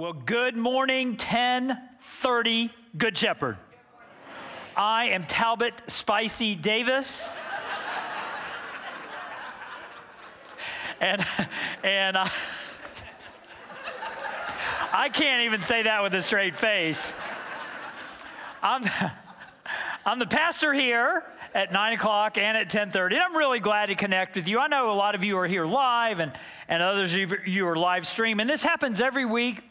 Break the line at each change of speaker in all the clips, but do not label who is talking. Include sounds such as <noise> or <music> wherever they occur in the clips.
Well, good morning, 1030 Good Shepherd. I am Talbot Spicy Davis. and and I, I can't even say that with a straight face. I'm, I'm the pastor here at 9 o'clock and at 10.30 and i'm really glad to connect with you i know a lot of you are here live and, and others of you are live stream And this happens every week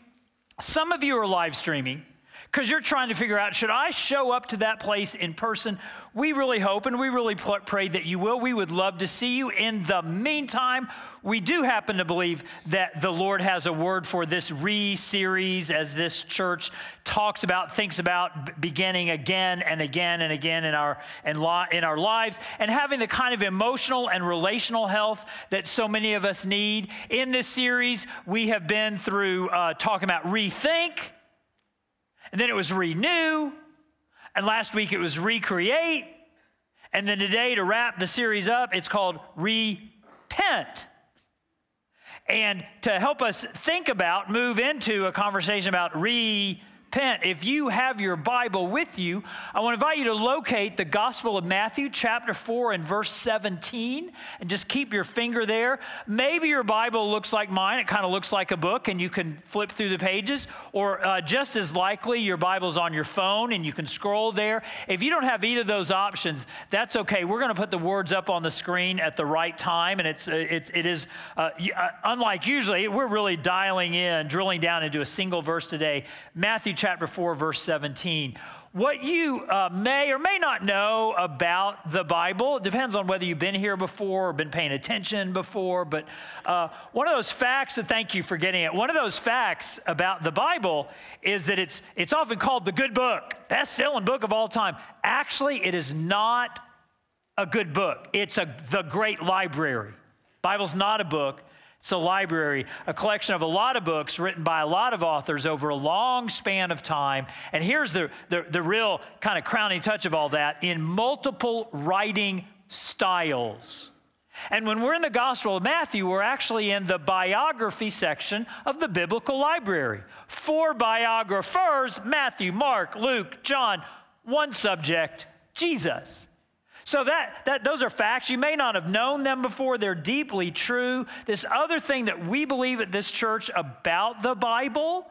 some of you are live streaming because you're trying to figure out should I show up to that place in person? We really hope and we really pray that you will. We would love to see you. In the meantime, we do happen to believe that the Lord has a word for this re series as this church talks about, thinks about beginning again and again and again in our, in, in our lives and having the kind of emotional and relational health that so many of us need. In this series, we have been through uh, talking about rethink, and then it was renew, and last week it was recreate, and then today to wrap the series up, it's called repent. And to help us think about, move into a conversation about re repent, if you have your Bible with you, I want to invite you to locate the Gospel of Matthew, chapter 4, and verse 17, and just keep your finger there. Maybe your Bible looks like mine, it kind of looks like a book, and you can flip through the pages, or uh, just as likely, your Bible's on your phone and you can scroll there. If you don't have either of those options, that's okay. We're going to put the words up on the screen at the right time, and it's, uh, it, it is, uh, uh, unlike usually, we're really dialing in, drilling down into a single verse today. Matthew chapter 4, verse 17. What you uh, may or may not know about the Bible it depends on whether you've been here before or been paying attention before. But uh, one of those facts, and thank you for getting it, one of those facts about the Bible is that it's, it's often called the good book, best selling book of all time. Actually, it is not a good book, it's a, the great library. Bible's not a book, it's a library, a collection of a lot of books written by a lot of authors over a long span of time. And here's the, the, the real kind of crowning touch of all that in multiple writing styles. And when we're in the Gospel of Matthew, we're actually in the biography section of the biblical library. Four biographers Matthew, Mark, Luke, John, one subject, Jesus. So that, that those are facts. You may not have known them before. They're deeply true. This other thing that we believe at this church about the Bible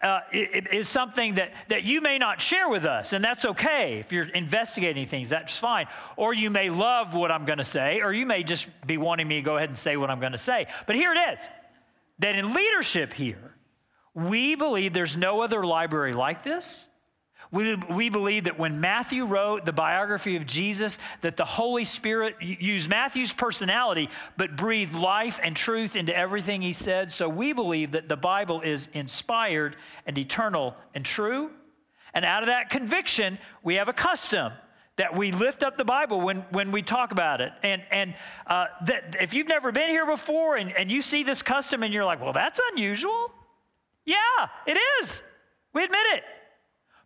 uh, is something that, that you may not share with us, and that's okay. If you're investigating things, that's fine. Or you may love what I'm going to say, or you may just be wanting me to go ahead and say what I'm going to say. But here it is that in leadership here, we believe there's no other library like this. We, we believe that when Matthew wrote the biography of Jesus, that the Holy Spirit used Matthew's personality, but breathed life and truth into everything he said. So we believe that the Bible is inspired and eternal and true. And out of that conviction, we have a custom that we lift up the Bible when, when we talk about it. And, and uh, that if you've never been here before and, and you see this custom and you're like, well, that's unusual. Yeah, it is. We admit it.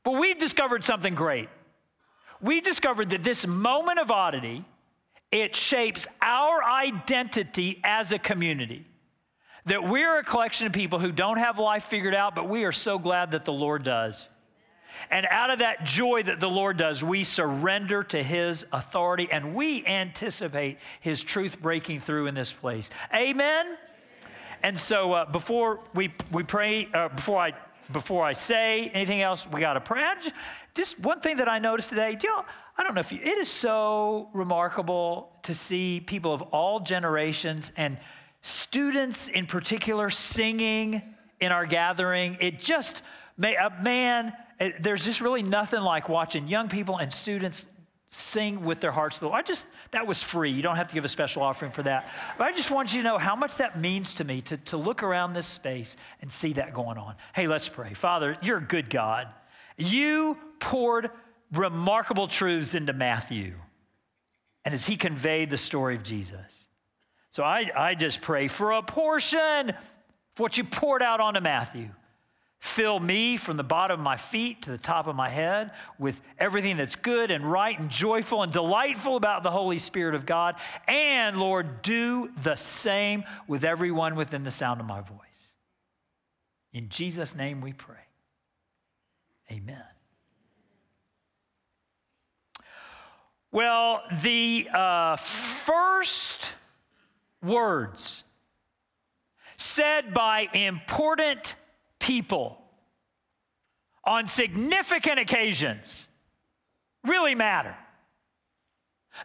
But we've discovered something great. We've discovered that this moment of oddity, it shapes our identity as a community. That we're a collection of people who don't have life figured out, but we are so glad that the Lord does. And out of that joy that the Lord does, we surrender to His authority and we anticipate His truth breaking through in this place. Amen? And so uh, before we, we pray, uh, before I before I say anything else, we got to pray. Just, just, one thing that I noticed today, you know, I don't know if you, it is so remarkable to see people of all generations and students in particular singing in our gathering. It just, uh, man, it, there's just really nothing like watching young people and students sing with their hearts to the Lord. I just, that was free. You don't have to give a special offering for that. But I just want you to know how much that means to me to, to look around this space and see that going on. Hey, let's pray. Father, you're a good God. You poured remarkable truths into Matthew and as he conveyed the story of Jesus. So I, I just pray for a portion of what you poured out onto Matthew. Fill me from the bottom of my feet to the top of my head with everything that's good and right and joyful and delightful about the Holy Spirit of God. And Lord, do the same with everyone within the sound of my voice. In Jesus' name we pray. Amen. Well, the uh, first words said by important people on significant occasions really matter.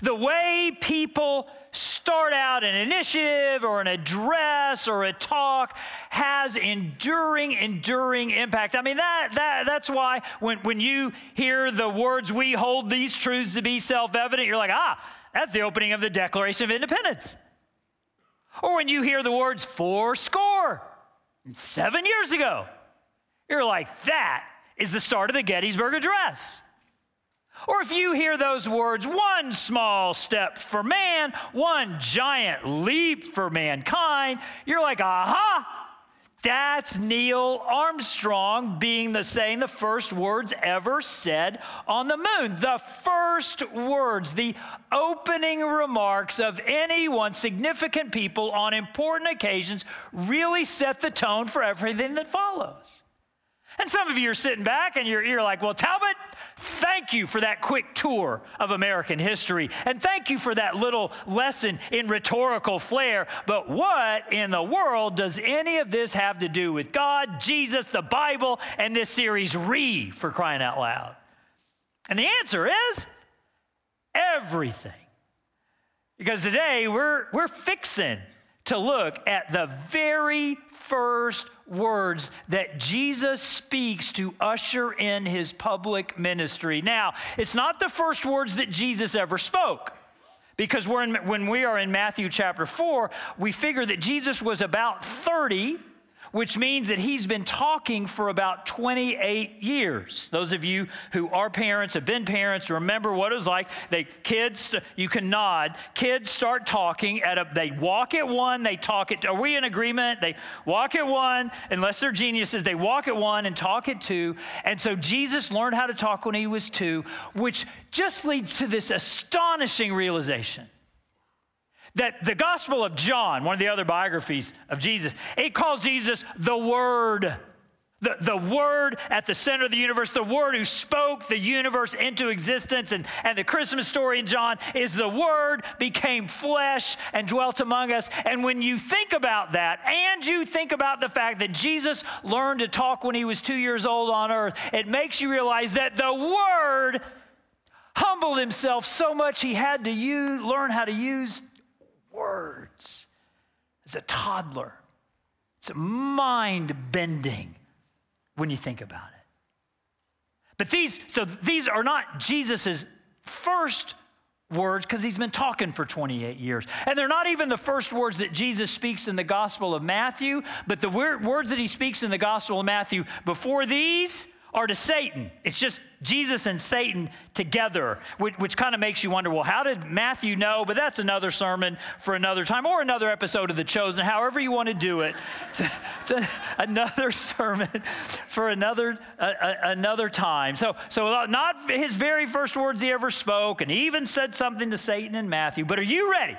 The way people start out an initiative or an address or a talk has enduring, enduring impact. I mean, that, that, that's why when, when you hear the words, we hold these truths to be self evident, you're like, ah, that's the opening of the Declaration of Independence. Or when you hear the words, four score, seven years ago, you're like, that is the start of the Gettysburg Address. Or if you hear those words, one small step for man, one giant leap for mankind, you're like, aha, that's Neil Armstrong being the saying the first words ever said on the moon. The first words, the opening remarks of anyone, significant people on important occasions, really set the tone for everything that follows. And some of you are sitting back and you're, you're like, well, Talbot, thank you for that quick tour of American history. And thank you for that little lesson in rhetorical flair. But what in the world does any of this have to do with God, Jesus, the Bible, and this series, Re, for crying out loud? And the answer is everything. Because today we're, we're fixing to look at the very first words that Jesus speaks to usher in his public ministry. Now, it's not the first words that Jesus ever spoke. Because in, when we are in Matthew chapter 4, we figure that Jesus was about 30 which means that he's been talking for about 28 years. Those of you who are parents, have been parents, remember what it was like. They kids, you can nod. Kids start talking at a, they walk at one, they talk at, are we in agreement? They walk at one, unless they're geniuses, they walk at one and talk at two. And so Jesus learned how to talk when he was two, which just leads to this astonishing realization that the Gospel of John, one of the other biographies of Jesus, it calls Jesus the Word. The, the Word at the center of the universe, the Word who spoke the universe into existence. And, and the Christmas story in John is the Word became flesh and dwelt among us. And when you think about that, and you think about the fact that Jesus learned to talk when he was two years old on earth, it makes you realize that the Word humbled himself so much he had to use, learn how to use words as a toddler. It's mind bending when you think about it. But these, so these are not Jesus's first words because he's been talking for 28 years. And they're not even the first words that Jesus speaks in the Gospel of Matthew, but the words that he speaks in the Gospel of Matthew before these are to Satan. It's just Jesus and Satan together, which, which kind of makes you wonder well, how did Matthew know? But that's another sermon for another time or another episode of The Chosen, however you want to do it. <laughs> It's, a, it's a, another <laughs> sermon for another, another time. So, so, not his very first words he ever spoke, and he even said something to Satan in Matthew, but are you ready?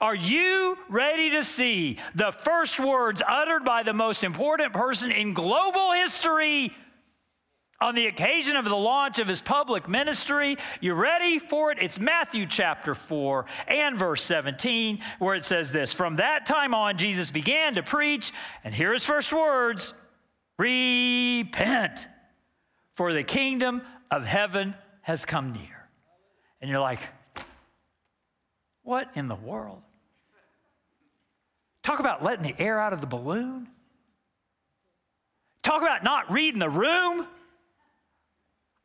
Are you ready to see the first words uttered by the most important person in global history? On the occasion of the launch of his public ministry. You ready for it? It's Matthew chapter 4 and verse 17, where it says this From that time on, Jesus began to preach, and here his first words Repent, for the kingdom of heaven has come near. And you're like, What in the world? Talk about letting the air out of the balloon. Talk about not reading the room.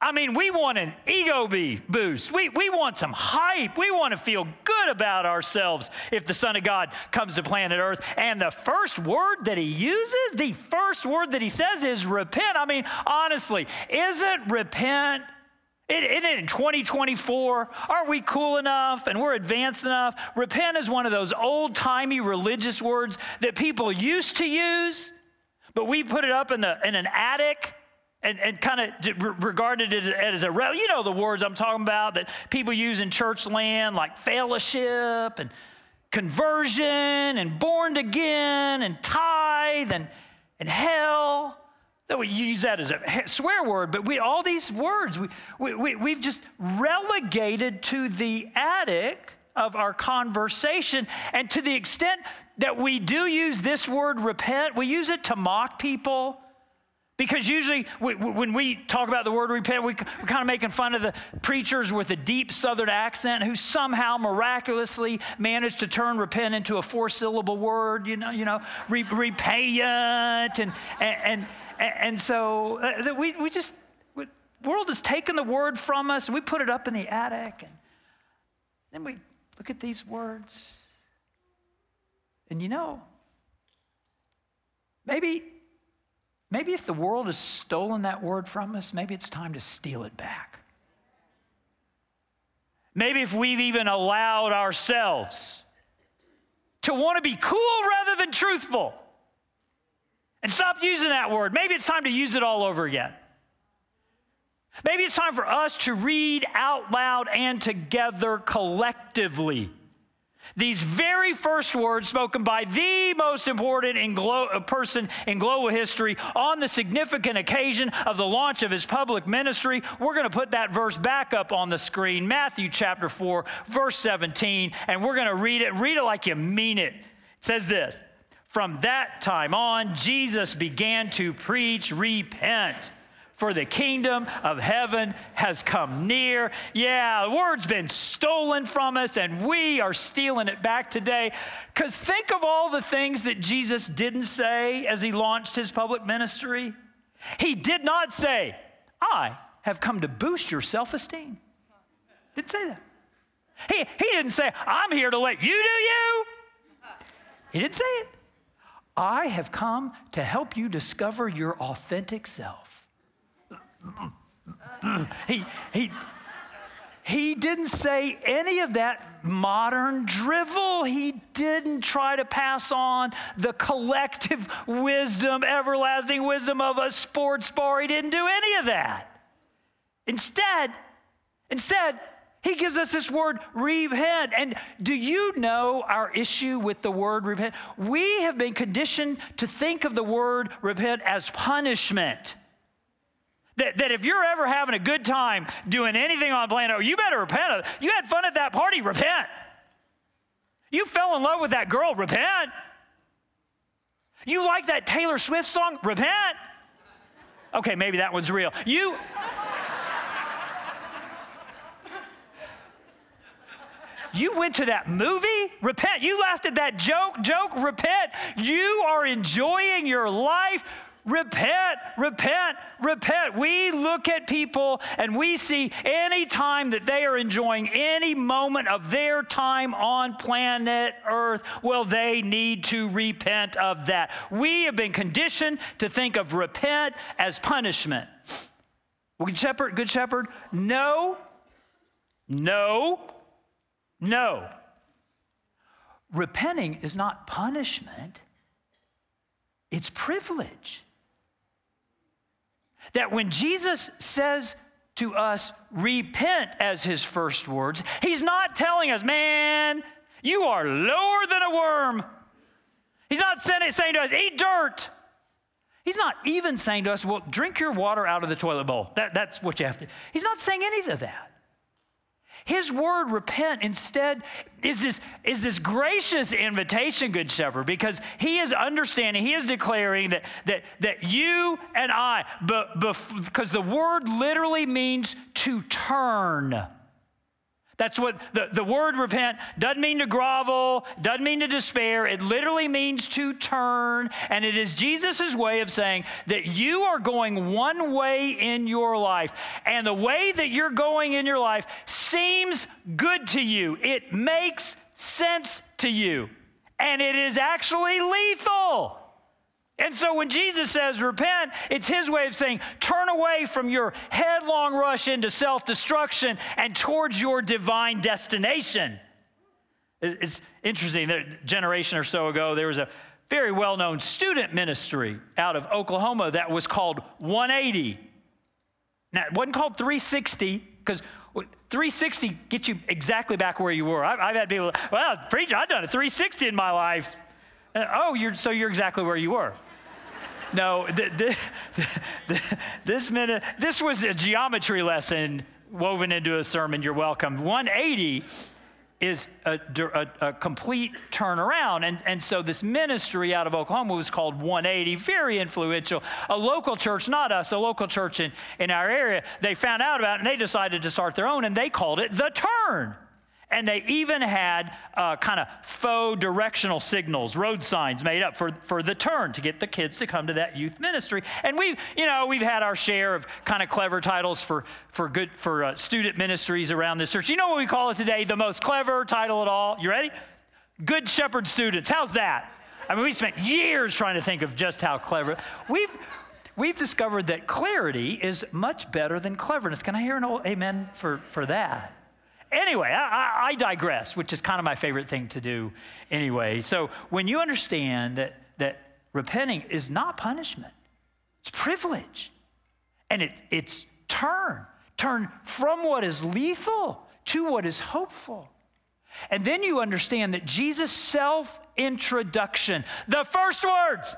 I mean, we want an ego boost. We, we want some hype. We want to feel good about ourselves if the Son of God comes to planet Earth. And the first word that he uses, the first word that he says is repent. I mean, honestly, isn't repent isn't it in 2024? Aren't we cool enough and we're advanced enough? Repent is one of those old timey religious words that people used to use, but we put it up in, the, in an attic and, and kind of regarded it as a, you know, the words I'm talking about that people use in church land, like fellowship and conversion and born again and tithe. And, and hell. That we use that as a swear word, but we all these words we, we, we, we've just relegated to the attic of our conversation. And to the extent that we do use this word repent, we use it to mock people. Because usually, we, when we talk about the word repent, we, are kind of making fun of the preachers with a deep southern accent who somehow miraculously managed to turn repent into a four syllable word, you know, you know re, repayant. And, and, and, and so uh, we, we just, the world has taken the word from us and we put it up in the attic. And then we look at these words. And you know, maybe Maybe if the world has stolen that word from us, maybe it's time to steal it back. Maybe if we've even allowed ourselves to want to be cool rather than truthful and stop using that word, maybe it's time to use it all over again. Maybe it's time for us to read out loud and together collectively these very first words spoken by the most important in glo- uh, person in global history on the significant occasion of the launch of his public ministry. We're going to put that verse back up on the screen, Matthew chapter 4, verse 17, and we're going to read it. Read it like you mean it. It says this From that time on, Jesus began to preach, Repent for the kingdom of heaven has come near. Yeah, the word's been stolen from us, and we are stealing it back today. Because think of all the things that Jesus didn't say as he launched his public ministry. He did not say, I have come to boost your self esteem. Didn't say that. He, he didn't say, I'm here to let you do you. He didn't say it. I have come to help you discover your authentic self Uh, he, he, he didn't say any of that modern drivel. He didn't try to pass on the collective wisdom, everlasting wisdom of a sports bar. He didn't do any of that. Instead, instead, he gives us this word repent. And do you know our issue with the word repent? We have been conditioned to think of the word repent as punishment. That, that if you're ever having a good time doing anything on planet, you better repent. You had fun at that party, repent. You fell in love with that girl, repent. You like that Taylor Swift song, repent. Okay, maybe that one's real. You. You went to that movie? Repent. You laughed at that joke? Joke? Repent. You are enjoying your life? Repent, repent, repent. We look at people and we see any time that they are enjoying any moment of their time on planet Earth, well, they need to repent of that. We have been conditioned to think of repent as punishment. good shepherd, good shepherd, no, no, no. Repenting is not punishment, it's privilege. That when Jesus says to us, repent as his first words, he's not telling us, man, you are lower than a worm. He's not saying to us, eat dirt. He's not even saying to us, well, drink your water out of the toilet bowl. That, that's what you have to. He's not saying any of that. His word, repent, instead is this, is this gracious invitation, Good Shepherd, because he is understanding, he is declaring that, that, that you and I, because the word literally means to turn. That's what the, the word repent doesn't mean to grovel, doesn't mean to despair. It literally means to turn. And it is Jesus' way of saying that you are going one way in your life. And the way that you're going in your life seems good to you, it makes sense to you. And it is actually lethal. And so when Jesus says repent, it's his way of saying turn away from your headlong rush into self destruction and towards your divine destination. It's interesting a generation or so ago, there was a very well known student ministry out of Oklahoma that was called 180. Now, it wasn't called 360 because 360 gets you exactly back where you were. I've, I've had people, well, preacher, I've done a 360 in my life. Uh, oh, you're, so you're exactly where you were. No, the, the, this minute, this was a geometry lesson woven into a sermon. You're welcome. 180 is a, a, a, complete turnaround. And, and so this ministry out of Oklahoma was called 180, very influential. A local church, not us, a local church in, in our area, they found out about it and they decided to start their own and they called it The Turn. And they even had uh, kind of faux directional signals, road signs made up for, for the turn to get the kids to come to that youth ministry. And we've, you know, we've had our share of kind of clever titles for, for good, for uh, student ministries around this church. You know what we call it today? The most clever title at all. You ready? Good Shepherd Students. How's that? I mean, we spent years trying to think of just how clever. We've, we've discovered that clarity is much better than cleverness. Can I hear an old amen for, for that? Anyway, I, I, digress, which is kind of my favorite thing to do anyway. So when you understand that, that repenting is not punishment, it's privilege. And it, it's turn, turn from what is lethal to what is hopeful. And then you understand that Jesus' self introduction, the first words,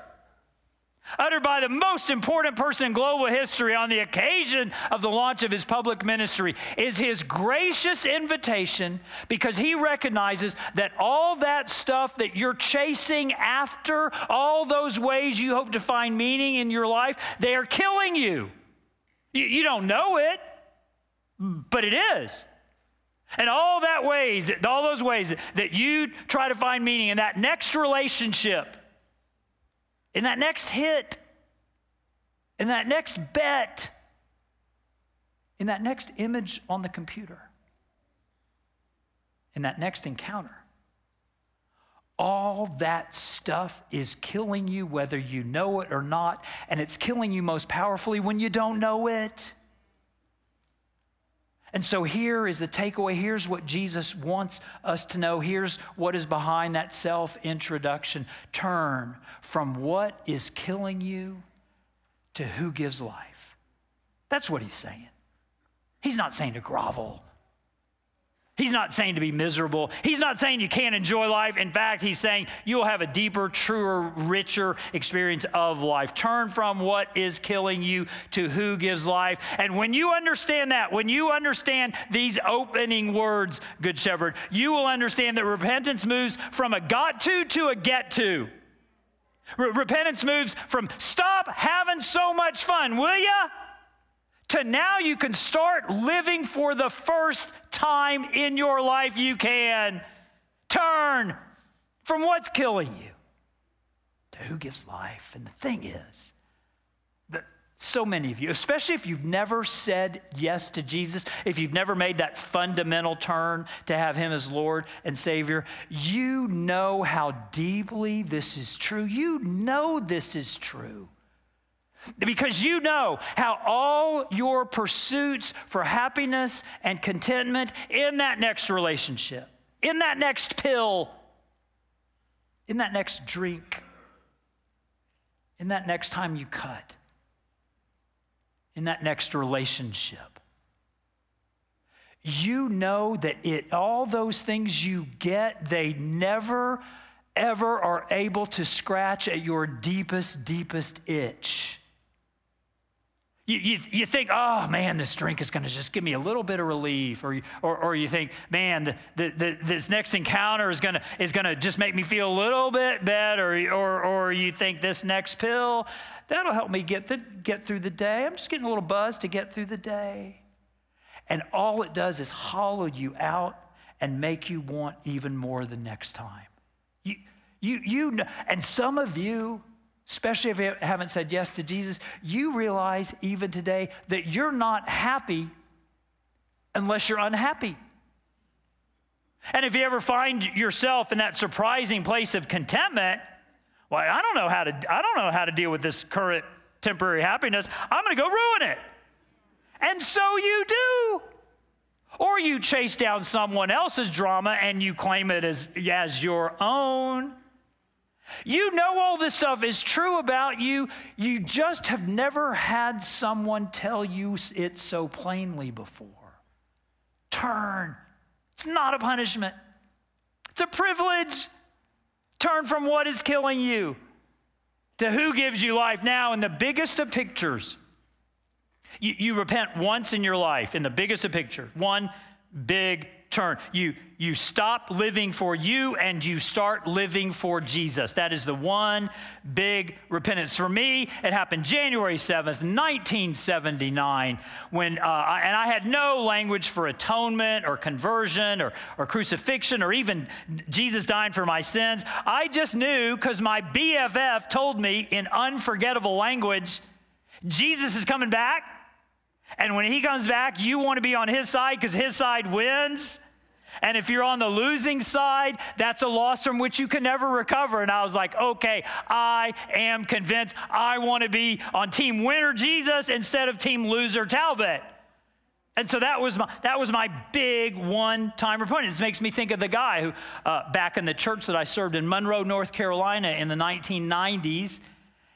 uttered by the most important person in global history on the occasion of the launch of his public ministry, is his gracious invitation because he recognizes that all that stuff that you're chasing after, all those ways you hope to find meaning in your life, they are killing you. You, you don't know it, but it is. And all that ways, all those ways that you try to find meaning in that next relationship, in that next hit, in that next bet, in that next image on the computer, in that next encounter. All that stuff is killing you whether you know it or not, and it's killing you most powerfully when you don't know it. And so here is the takeaway. Here's what Jesus wants us to know. Here's what is behind that self introduction. Turn from what is killing you to who gives life. That's what he's saying. He's not saying to grovel He's not saying to be miserable. He's not saying you can't enjoy life. In fact, he's saying you'll have a deeper, truer, richer experience of life. Turn from what is killing you to who gives life. And when you understand that, when you understand these opening words, Good Shepherd, you will understand that repentance moves from a got to to a get to. repentance moves from stop having so much fun, will ya? To now you can start living for the first time in your life you can turn from what's killing you to who gives life. And the thing is, that so many of you, especially if you've never said yes to Jesus, if you've never made that fundamental turn to have Him as Lord and Savior, you know how deeply this is true. You know this is true. Because you know how all your pursuits for happiness and contentment in that next relationship, in that next pill, in that next drink, in that next time you cut, in that next relationship, you know that it all those things you get, they never ever are able to scratch at your deepest, deepest itch. You, you, you, think, oh man, this drink is going to just give me a little bit of relief. Or, or, or you think, man, the, the, the, this next encounter is going to is gonna just make me feel a little bit better. Or, or you think this next pill, that'll help me get, the, get through the day. I'm just getting a little buzz to get through the day. And all it does is hollow you out and make you want even more the next time. You, you, you and some of you, especially if you haven't said yes to Jesus, you realize even today that you're not happy unless you're unhappy. And if you ever find yourself in that surprising place of contentment, well, I don't know how to I don't know how to deal with this current temporary happiness. I'm going to go ruin it. And so you do. Or you chase down someone else's drama and you claim it as, as your own. You know all this stuff is true about you. You just have never had someone tell you it so plainly before. Turn. It's not a punishment, it's a privilege. Turn from what is killing you to who gives you life now in the biggest of pictures. You, you repent once in your life in the biggest of picture, one big turn. You, you stop living for you and you start living for Jesus. That is the one big repentance. For me, it happened January 7th, 1979, when, uh, I, and I had no language for atonement or conversion or, or crucifixion or even Jesus dying for my sins. I just knew because my BFF told me in unforgettable language Jesus is coming back. And when he comes back, you want to be on his side because his side wins. And if you're on the losing side, that's a loss from which you can never recover. And I was like, okay, I am convinced I want to be on team winner Jesus instead of team loser Talbot. And so that was my, that was my big one time repentance. It makes me think of the guy who, uh, back in the church that I served in Monroe, North Carolina in the 1990s,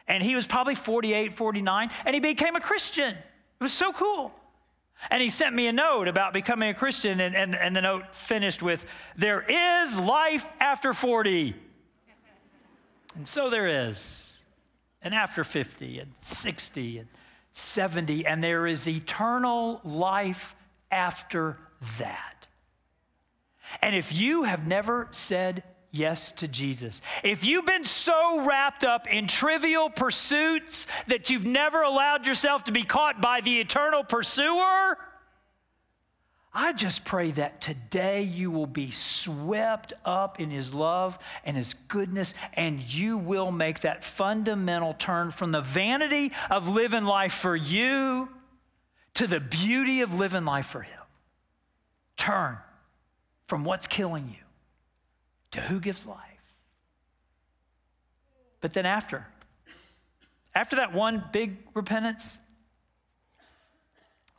and he was probably 48, 49, and he became a Christian. It was so cool. And he sent me a note about becoming a Christian, and, and, and the note finished with, There is life after 40. And so there is. And after 50, and 60, and 70, and there is eternal life after that. And if you have never said yes to Jesus. If you've been so wrapped up in trivial pursuits that you've never allowed yourself to be caught by the eternal pursuer, I just pray that today you will be swept up in His love and His goodness, and you will make that fundamental turn from the vanity of living life for you to the beauty of living life for Him. Turn from what's killing you to who gives life. But then after, after that one big repentance,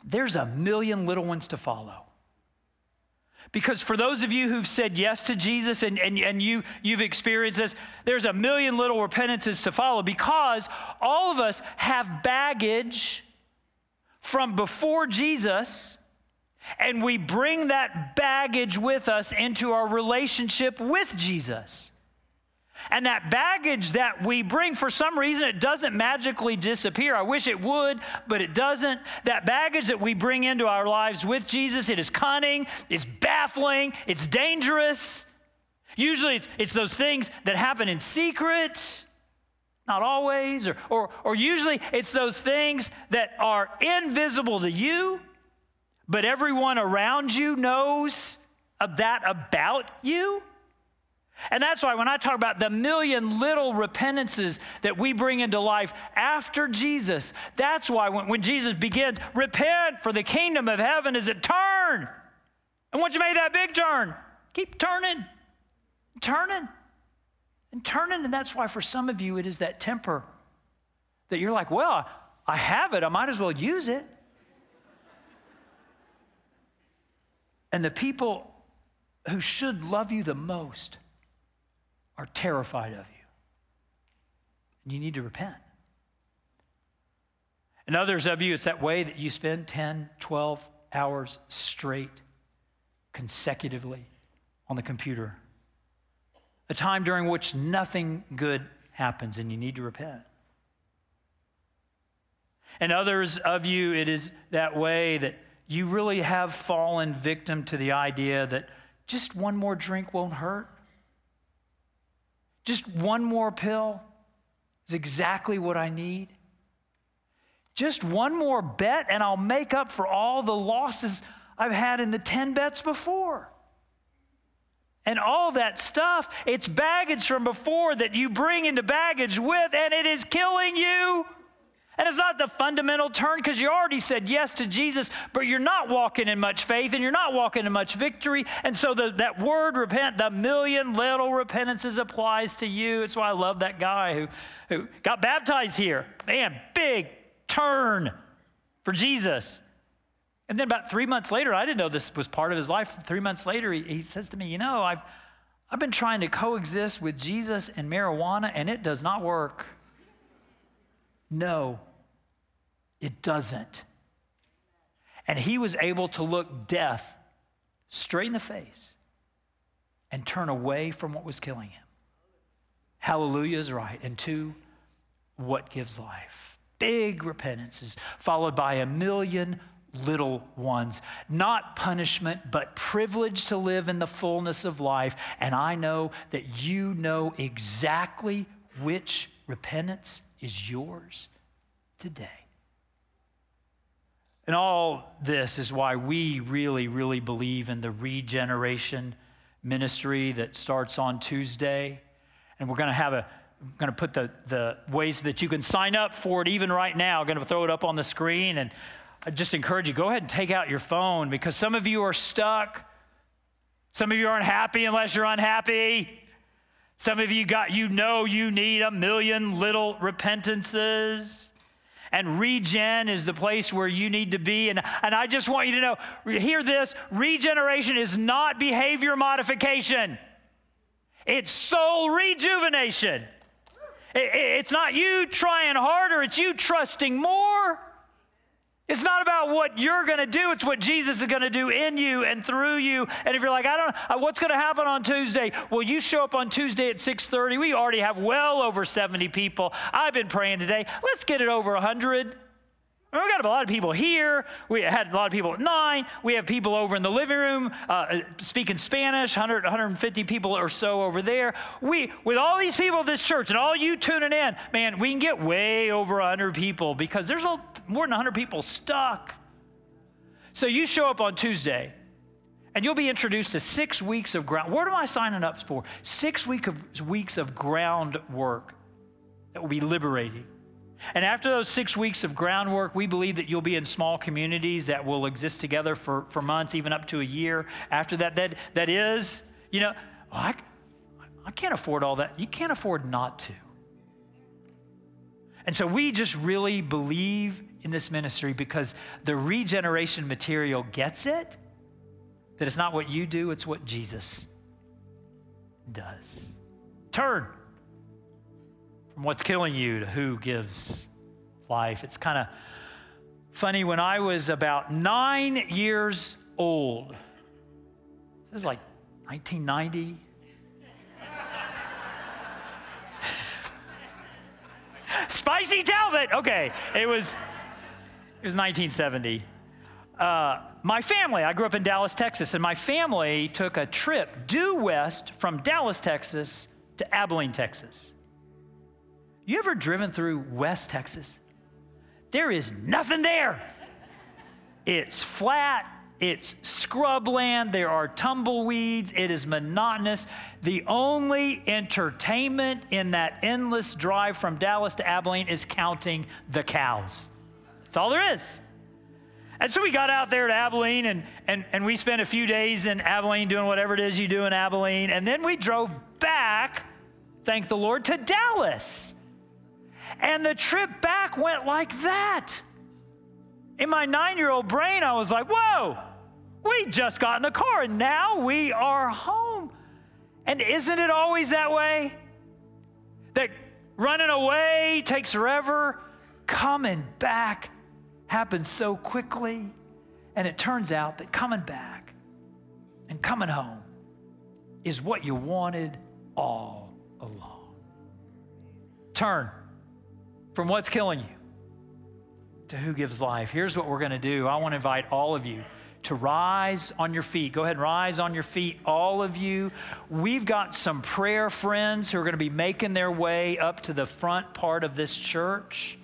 there's a million little ones to follow. Because for those of you who've said yes to Jesus and, and, and you, you've experienced this, there's a million little repentances to follow because all of us have baggage from before Jesus and we bring that baggage with us into our relationship with Jesus. And that baggage that we bring, for some reason, it doesn't magically disappear. I wish it would, but it doesn't. That baggage that we bring into our lives with Jesus, it is cunning, it's baffling, it's dangerous. Usually, it's, it's those things that happen in secret, not always, or, or, or usually it's those things that are invisible to you but everyone around you knows of that about you? And that's why when I talk about the million little repentances that we bring into life after Jesus, that's why when, when Jesus begins, repent for the kingdom of heaven is it turn. And once you made that big turn, keep turning, turning, and turning. And that's why for some of you, it is that temper that you're like, well, I have it, I might as well use it. And the people who should love you the most are terrified of you. And you need to repent. And others of you, it's that way that you spend 10, 12 hours straight, consecutively on the computer. A time during which nothing good happens and you need to repent. And others of you, it is that way that you really have fallen victim to the idea that just one more drink won't hurt. Just one more pill is exactly what I need. Just one more bet, and I'll make up for all the losses I've had in the 10 bets before. And all that stuff, it's baggage from before that you bring into baggage with, and it is killing you. And it's not the fundamental turn because you already said yes to Jesus, but you're not walking in much faith and you're not walking in much victory. And so the, that word repent, the million little repentances applies to you. It's why I love that guy who, who got baptized here. Man, big turn for Jesus. And then about three months later, I didn't know this was part of his life. Three months later, he, he says to me, You know, I've, I've been trying to coexist with Jesus and marijuana, and it does not work. No, it doesn't. And he was able to look death straight in the face and turn away from what was killing him. Hallelujah is right. And two, what gives life. Big repentances, followed by a million little ones. Not punishment, but privilege to live in the fullness of life. And I know that you know exactly which repentance is yours today. And all this is why we really, really believe in the regeneration ministry that starts on Tuesday. And we're going to have a I'm going to put the, the ways that you can sign up for it even right now. I'm going to throw it up on the screen. And I just encourage you go ahead and take out your phone because some of you are stuck. Some of you aren't happy unless you're unhappy. Some of you got, you know, you need a million little repentances. And regen is the place where you need to be. And, and I just want you to know hear this regeneration is not behavior modification, it's soul rejuvenation. It, it's not you trying harder, it's you trusting more. It's not about what you're going to do, it's what Jesus is going to do in you and through you. And if you're like, I don't know, uh, what's going to happen on Tuesday? Well, you show up on Tuesday at 6:30. We already have well over 70 people. I've been praying today. Let's get it over 100. We got a lot of people here. We had a lot of people at nine. We have people over in the living room uh, speaking Spanish, 100, 150 people or so over there. We, with all these people at this church and all you tuning in, man, we can get way over 100 people because there's a, more than 100 people stuck. So you show up on Tuesday and you'll be introduced to six weeks of ground. What am I signing up for? Six week of, weeks of groundwork that will be liberating. And after those six weeks of groundwork, we believe that you'll be in small communities that will exist together for, for months, even up to a year. After that, that, that is, you know, well, I, I can't afford all that. You can't afford not to. And so we just really believe in this ministry because the regeneration material gets it that it's not what you do, it's what Jesus does. Turn from what's killing you to who gives life. It's kind of funny. When I was about nine years old, this is like 1990. <laughs> Spicy Talbot. Okay, it was it was 1970. Uh, my family, I grew up in Dallas, Texas, and my family took a trip due west from Dallas, Texas to Abilene, Texas. You ever driven through West Texas? There is nothing there. It's flat, it's scrubland, there are tumbleweeds, it is monotonous. The only entertainment in that endless drive from Dallas to Abilene is counting the cows. That's all there is. And so we got out there to Abilene and, and, and we spent a few days in Abilene doing whatever it is you do in Abilene. And then we drove back, thank the Lord, to Dallas. And the trip back went like that. In my nine year old brain, I was like, whoa, we just got in the car and now we are home. And isn't it always that way? That running away takes forever, coming back happens so quickly. And it turns out that coming back and coming home is what you wanted all along. Turn from what's killing you to who gives life. Here's what we're going to do. I want to invite all of you to rise on your feet. Go ahead and rise on your feet, all of you. We've got some prayer friends who are going to be making their way up to the front part of this church.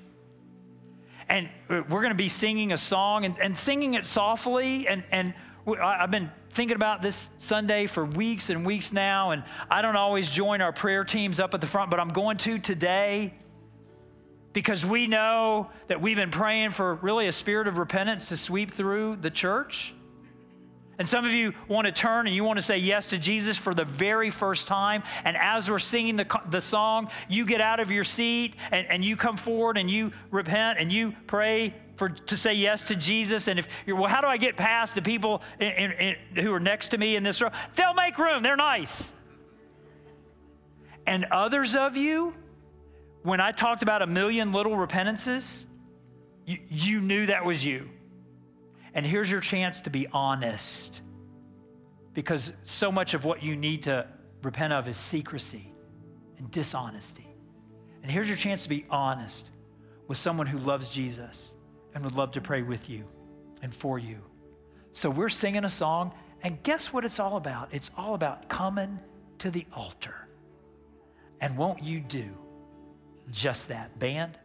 And we're going to be singing a song and, and singing it softly. And, and I've been thinking about this Sunday for weeks and weeks now. And I don't always join our prayer teams up at the front, but I'm going to today because we know that we've been praying for really a spirit of repentance to sweep through the church. And some of you want to turn and you want to say yes to Jesus for the very first time. And as we're singing the, the song, you get out of your seat and, and you come forward and you repent and you pray for, to say yes to Jesus. And if you're, well, how do I get past the people in, in, in, who are next to me in this row? They'll make room, they're nice. And others of you, when I talked about a million little repentances, you, you knew that was you. And here's your chance to be honest because so much of what you need to repent of is secrecy and dishonesty. And And here's your chance to be honest with someone who loves Jesus and would love to pray with you and for you. So we're singing a song, and guess what it's all about? It's all about coming to the altar. And won't you do just that? Band,